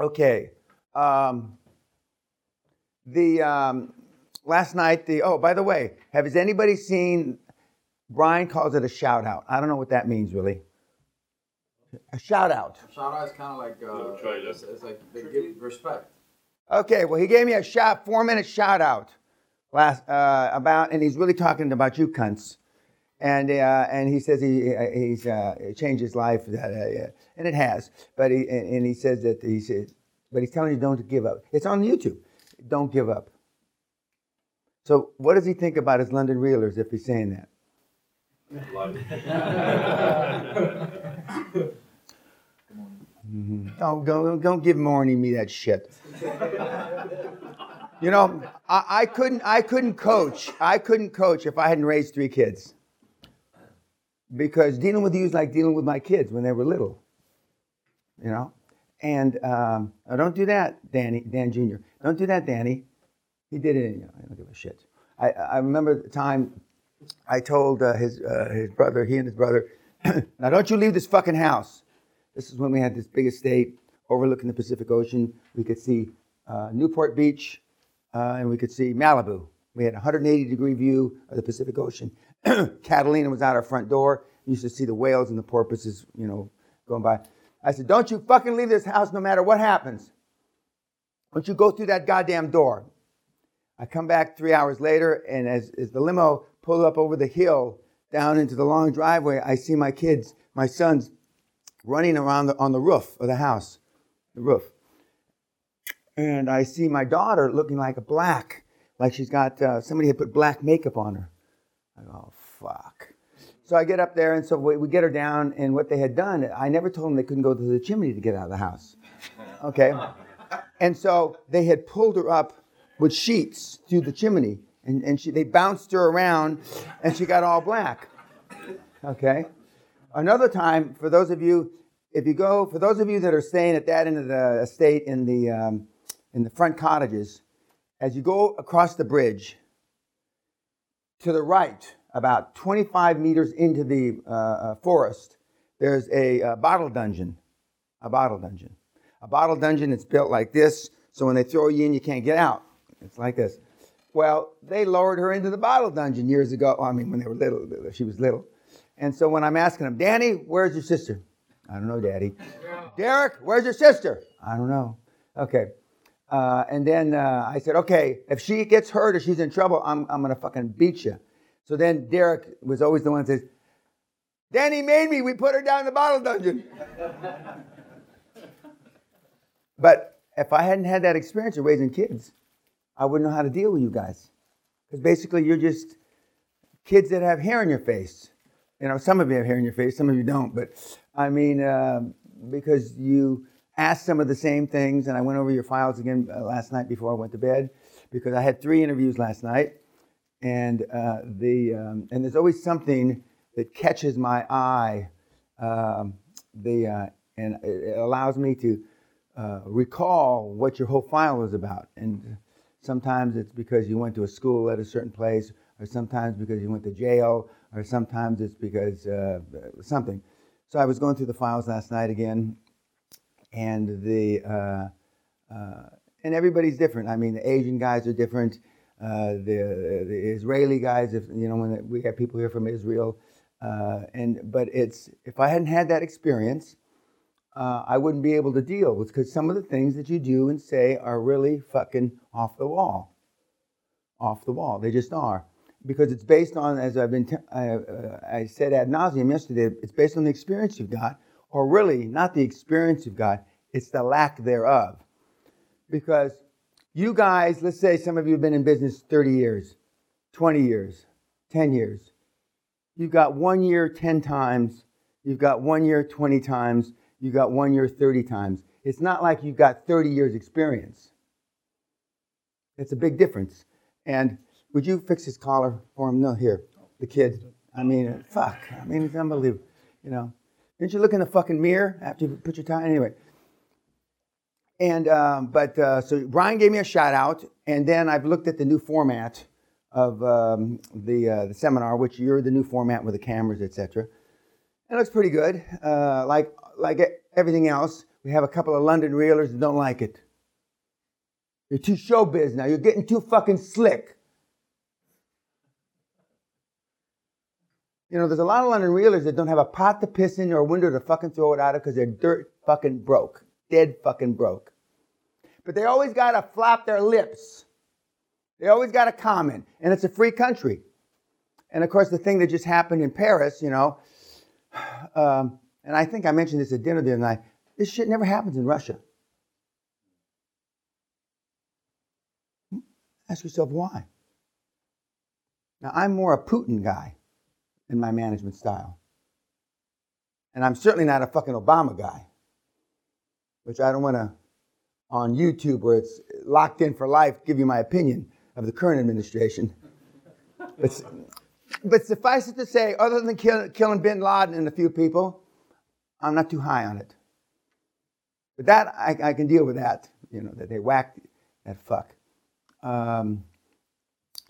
Okay. Um, the um, last night, the oh, by the way, has anybody seen? Brian calls it a shout out. I don't know what that means really. A shout out. A Shout out is kind of like uh, trailer. it's, it's like they give respect. Okay, well, he gave me a shout, four minute shout out last uh, about, and he's really talking about you cunts. And, uh, and he says he, he's uh, changed his life, uh, and it has. But he, and he says that he says, but he's telling you don't give up. It's on YouTube. Don't give up. So, what does he think about his London Realers if he's saying that? Don't, don't, don't give Morning me that shit. you know, I, I couldn't I couldn't coach. I couldn't coach if I hadn't raised three kids. Because dealing with you is like dealing with my kids when they were little. You know? And um, don't do that, Danny, Dan Jr. Don't do that, Danny. He did it. Know, I don't give a shit. I, I remember the time I told uh, his, uh, his brother, he and his brother, now don't you leave this fucking house. This is when we had this big estate overlooking the Pacific Ocean. We could see uh, Newport Beach uh, and we could see Malibu. We had a 180 degree view of the Pacific Ocean. Catalina was out our front door. You used to see the whales and the porpoises, you know, going by. I said, Don't you fucking leave this house no matter what happens. Don't you go through that goddamn door. I come back three hours later, and as, as the limo pulled up over the hill down into the long driveway, I see my kids, my sons, running around the, on the roof of the house, the roof. And I see my daughter looking like a black, like she's got, uh, somebody had put black makeup on her. I go, oh, fuck. So I get up there, and so we, we get her down, and what they had done, I never told them they couldn't go to the chimney to get out of the house. Okay? And so they had pulled her up with sheets through the chimney, and, and she, they bounced her around, and she got all black. Okay? Another time, for those of you, if you go, for those of you that are staying at that end of the estate in the, um, in the front cottages, as you go across the bridge, to the right, about 25 meters into the uh, uh, forest, there's a, uh bottle dungeon. A bottle dungeon. A bottle dungeon that's built like this, so when they throw you in, you can't get out. It's like this. Well, they lowered her into the bottle dungeon years ago. I mean, when they were little, she was little. And so when I'm asking them, Danny, where's your sister? I don't know, Daddy. Derek, where's your sister? I don't know. Okay. Uh, and then uh, I said, okay, if she gets hurt or she's in trouble, I'm, I'm going to fucking beat you. So then Derek was always the one that says, Danny made me. We put her down in the bottle dungeon. but if I hadn't had that experience of raising kids, I wouldn't know how to deal with you guys. Because basically, you're just kids that have hair in your face. You know, some of you have hair in your face, some of you don't. But I mean, uh, because you asked some of the same things, and I went over your files again uh, last night before I went to bed, because I had three interviews last night, and uh, the um, and there's always something that catches my eye, um, the uh, and it allows me to uh, recall what your whole file is about, and sometimes it's because you went to a school at a certain place, or sometimes because you went to jail, or sometimes it's because uh, something. So I was going through the files last night again, and the uh, uh, and everybody's different. I mean, the Asian guys are different. Uh, the the Israeli guys, if you know, when we have people here from Israel, uh, and but it's if I hadn't had that experience, uh, I wouldn't be able to deal with because some of the things that you do and say are really fucking off the wall, off the wall. They just are because it's based on, as I've been, uh, I said ad nauseum yesterday, it's based on the experience you've got, or really not the experience you've got, it's the lack thereof. Because you guys, let's say some of you have been in business 30 years, 20 years, 10 years. You've got one year 10 times, you've got one year 20 times, you've got one year 30 times. It's not like you've got 30 years experience. It's a big difference. And would you fix his collar for him? No, here, the kid. I mean, fuck. I mean, it's unbelievable. You know, didn't you look in the fucking mirror after you put your tie? Anyway. And um, but uh, so Brian gave me a shout out, and then I've looked at the new format of um, the uh, the seminar, which you're the new format with the cameras, etc. It looks pretty good. Uh, like like everything else, We have a couple of London Realers that don't like it. You're too showbiz now. You're getting too fucking slick. You know, there's a lot of London Realers that don't have a pot to piss in or a window to fucking throw it out of because they're dirt fucking broke. Dead fucking broke. But they always got to flap their lips. They always got to comment. And it's a free country. And of course, the thing that just happened in Paris, you know, um, and I think I mentioned this at dinner the other night, this shit never happens in Russia. Ask yourself why. Now, I'm more a Putin guy in my management style. And I'm certainly not a fucking Obama guy, which I don't want to, on YouTube where it's locked in for life, give you my opinion of the current administration. But, but suffice it to say, other than kill, killing bin Laden and a few people, I'm not too high on it. But that, I, I can deal with that, you know, that they whacked that fuck. Um,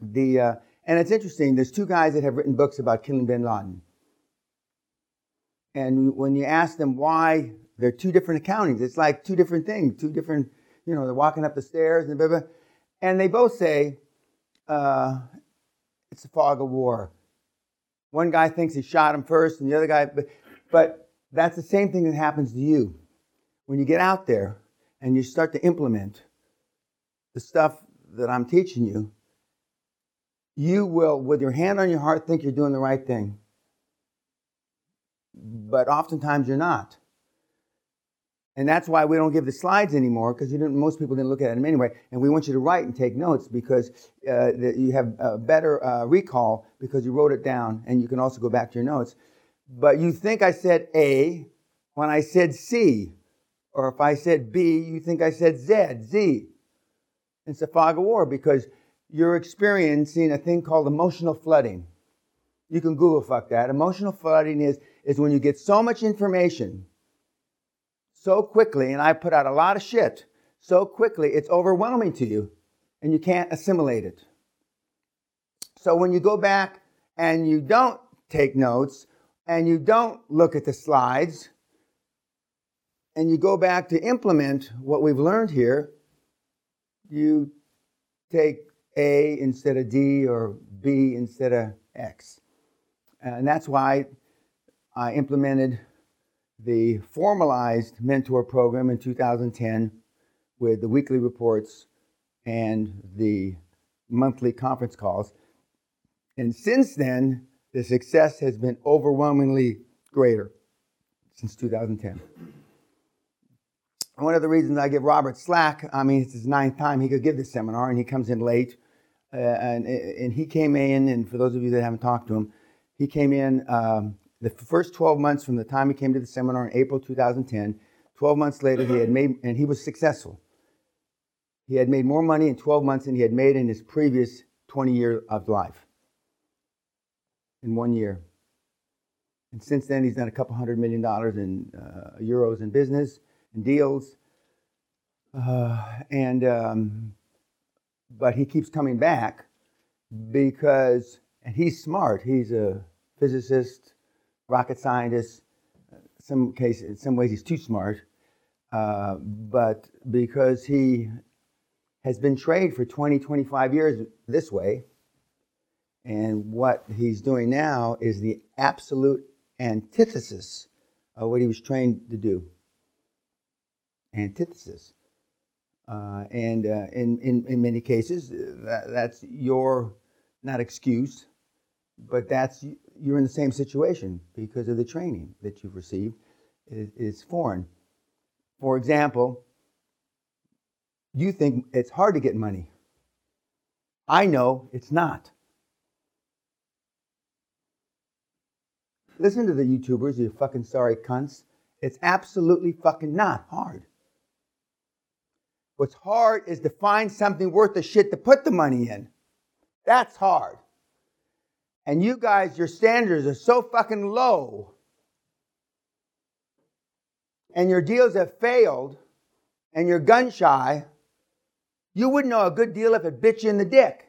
the, uh, and it's interesting, there's two guys that have written books about killing bin Laden. And when you ask them why they're two different accountings, it's like two different things, two different, you know, they're walking up the stairs and blah, blah. And they both say, uh, it's a fog of war. One guy thinks he shot him first, and the other guy, but, but that's the same thing that happens to you. When you get out there and you start to implement the stuff that I'm teaching you, you will, with your hand on your heart, think you're doing the right thing. But oftentimes you're not. And that's why we don't give the slides anymore, because most people didn't look at them anyway. And we want you to write and take notes because uh, you have a better uh, recall because you wrote it down, and you can also go back to your notes. But you think I said A when I said C, or if I said B, you think I said Z, Z. It's a fog of war because you're experiencing a thing called emotional flooding. You can Google fuck that. Emotional flooding is, is when you get so much information so quickly, and I put out a lot of shit so quickly, it's overwhelming to you and you can't assimilate it. So when you go back and you don't take notes and you don't look at the slides and you go back to implement what we've learned here, you take a instead of D or B instead of X. Uh, and that's why I implemented the formalized mentor program in 2010 with the weekly reports and the monthly conference calls. And since then, the success has been overwhelmingly greater since 2010. One of the reasons I give Robert slack, I mean, it's his ninth time he could give this seminar, and he comes in late. Uh, and, and he came in, and for those of you that haven't talked to him, he came in um, the first 12 months from the time he came to the seminar in April 2010. 12 months later, he had made, and he was successful. He had made more money in 12 months than he had made in his previous 20 years of life. In one year. And since then, he's done a couple hundred million dollars in uh, euros in business and deals. Uh, and um, but he keeps coming back because, and he's smart. He's a physicist, rocket scientist. Some cases, in some ways, he's too smart. Uh, but because he has been trained for 20, 25 years this way, and what he's doing now is the absolute antithesis of what he was trained to do. Antithesis. Uh, and uh, in, in, in many cases, that, that's your, not excuse, but that's, you're in the same situation because of the training that you've received is, is foreign. For example, you think it's hard to get money. I know it's not. Listen to the YouTubers, you fucking sorry cunts. It's absolutely fucking not hard. What's hard is to find something worth the shit to put the money in. That's hard. And you guys, your standards are so fucking low. And your deals have failed. And you're gun shy. You wouldn't know a good deal if it bit you in the dick.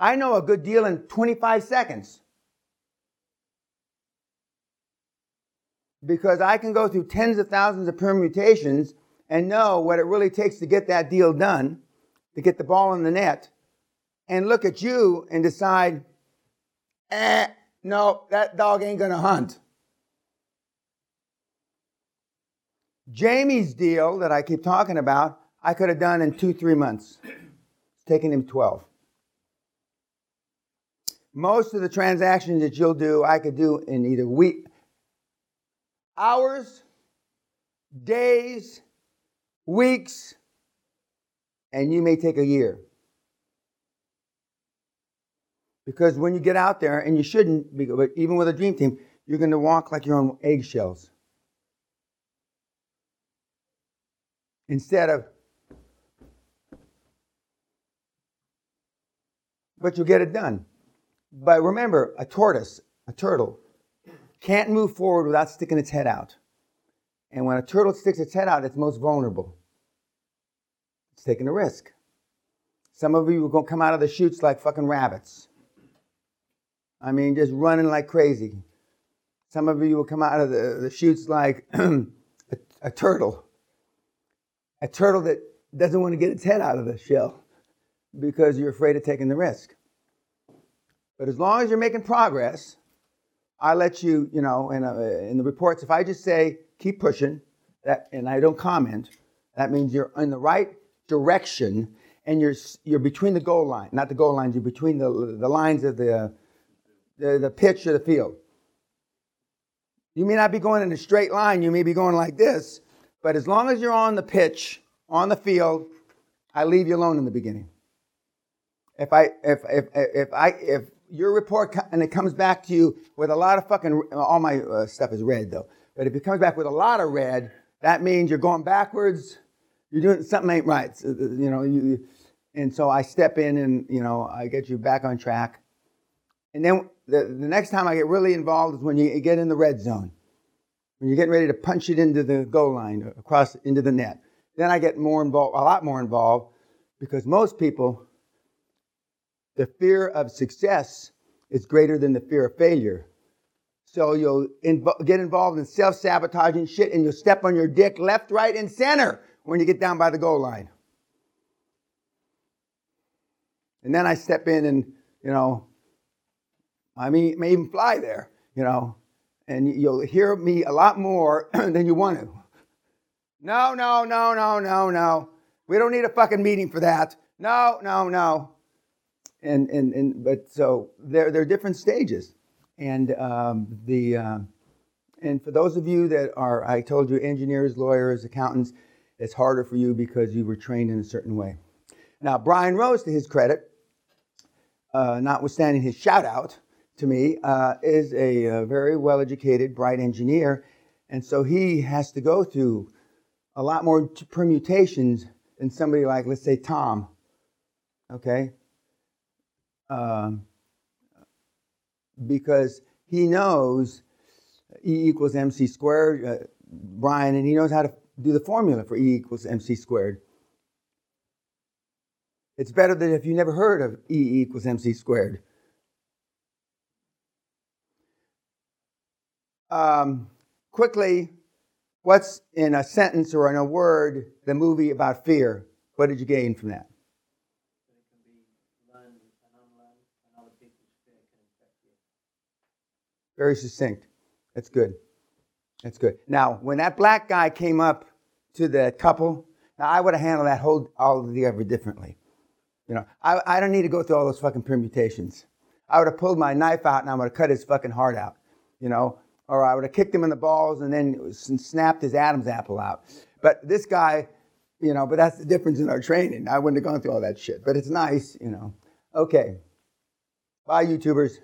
I know a good deal in 25 seconds. because I can go through tens of thousands of permutations and know what it really takes to get that deal done, to get the ball in the net, and look at you and decide, eh, no, that dog ain't gonna hunt. Jamie's deal that I keep talking about, I could have done in two, three months. It's taken him 12. Most of the transactions that you'll do, I could do in either week, hours, days, weeks, and you may take a year. Because when you get out there, and you shouldn't, but even with a dream team, you're going to walk like you're on eggshells. Instead of, but you'll get it done. But remember, a tortoise, a turtle, can't move forward without sticking its head out. And when a turtle sticks its head out, it's most vulnerable. It's taking a risk. Some of you are going to come out of the chutes like fucking rabbits. I mean, just running like crazy. Some of you will come out of the, the chutes like a, a turtle. A turtle that doesn't want to get its head out of the shell because you're afraid of taking the risk. But as long as you're making progress, I let you, you know, in, a, in the reports, if I just say, keep pushing, that, and I don't comment, that means you're in the right direction and you're, you're between the goal line, not the goal lines, you're between the, the lines of the, the, the pitch of the field. You may not be going in a straight line, you may be going like this, but as long as you're on the pitch, on the field, I leave you alone in the beginning. If I, if, if, if I, if your report and it comes back to you with a lot of fucking all my uh, stuff is red though but if it comes back with a lot of red that means you're going backwards. You're doing something ain't right. Uh, you know you, and so i step in and you know i get you back on track. And then the, the next time i get really involved is when you get in the red zone. When you're getting ready to punch it into the goal line uh, across into the net. Then i get more involved a lot more involved because most people the fear of success is greater than the fear of failure. So you'll inv- get involved in self sabotaging shit and you'll step on your dick left, right, and center when you get down by the goal line. And then I step in and, you know, I mean, may even fly there, you know, and you'll hear me a lot more than you want to. No, no, no, no, no, no. We don't need a fucking meeting for that. No, no, no and and and but so there there are different stages, and um, the uh, and for those of you that are I told you engineers, lawyers, accountants, it's harder for you because you were trained in a certain way. Now Brian Rose, to his credit, uh, notwithstanding his shout out to me, uh, is a, a very well educated, bright engineer, and so he has to go through a lot more permutations than somebody like let's say Tom. Okay, um, because he knows E equals mc squared, uh, Brian, and he knows how to do the formula for E equals mc squared. It's better than if you never heard of E equals mc squared. Um, quickly, what's in a sentence or in a word the movie about fear? What did you gain from that? Very succinct. That's good. That's good. Now, when that black guy came up to the couple, now I would have handled that whole all of the ever differently. You know, I, I don't need to go through all those fucking permutations. I would have pulled my knife out and I would have cut his fucking heart out, you know, or I would have kicked him in the balls and then snapped his Adam's apple out. But this guy, you know, but that's the difference in our training. I wouldn't have gone through all that shit. But it's nice, you know. Okay. Bye, YouTubers.